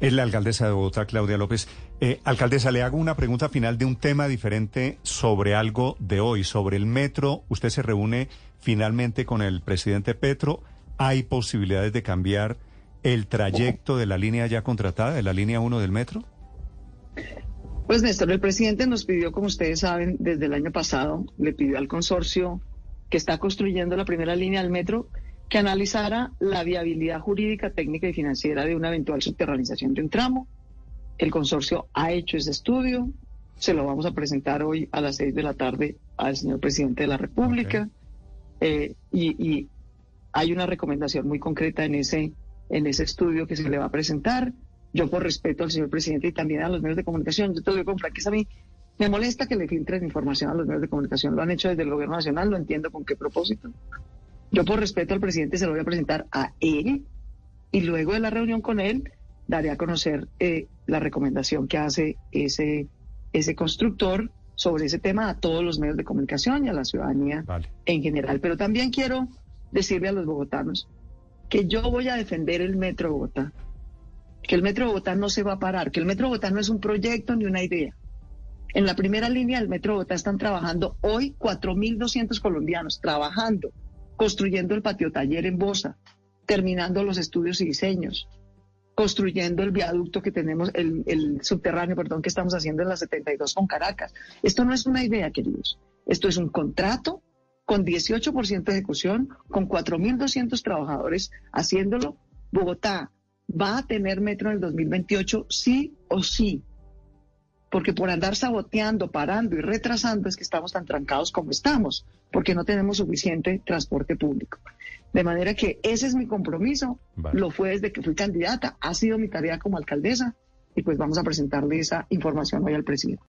Es la alcaldesa de Bogotá, Claudia López. Eh, alcaldesa, le hago una pregunta final de un tema diferente sobre algo de hoy, sobre el metro. Usted se reúne finalmente con el presidente Petro. ¿Hay posibilidades de cambiar el trayecto de la línea ya contratada, de la línea 1 del metro? Pues Néstor, el presidente nos pidió, como ustedes saben, desde el año pasado, le pidió al consorcio que está construyendo la primera línea del metro que analizara la viabilidad jurídica, técnica y financiera de una eventual subterranización de un tramo. El consorcio ha hecho ese estudio, se lo vamos a presentar hoy a las seis de la tarde al señor presidente de la República eh, y, hay una recomendación muy concreta en ese, en ese estudio que se le va a presentar. Yo por respeto al señor presidente y también a los medios de comunicación, yo te digo con franqueza a mí, me molesta que le filtren información a los medios de comunicación. Lo han hecho desde el gobierno nacional, lo entiendo con qué propósito. Yo por respeto al presidente se lo voy a presentar a él y luego de la reunión con él daré a conocer eh, la recomendación que hace ese, ese constructor sobre ese tema a todos los medios de comunicación y a la ciudadanía en general. Pero también quiero decirle a los bogotanos que yo voy a defender el Metro Bogotá, que el Metro Bogotá no se va a parar, que el Metro Bogotá no es un proyecto ni una idea. En la primera línea del Metro Bogotá están trabajando hoy 4.200 colombianos, trabajando construyendo el patio taller en Bosa, terminando los estudios y diseños, construyendo el viaducto que tenemos, el, subterráneo, perdón, que estamos haciendo en la 72 con Caracas. Esto no es una idea, queridos. Esto es un contrato con 18% de ejecución, con 4.200 trabajadores haciéndolo. Bogotá va a tener metro en el 2028, sí o sí porque por andar saboteando, parando y retrasando es que estamos tan trancados como estamos, porque no tenemos suficiente transporte público. De manera que ese es mi compromiso, lo fue desde que fui candidata, ha sido mi tarea como alcaldesa y pues vamos a presentarle esa información hoy al presidente.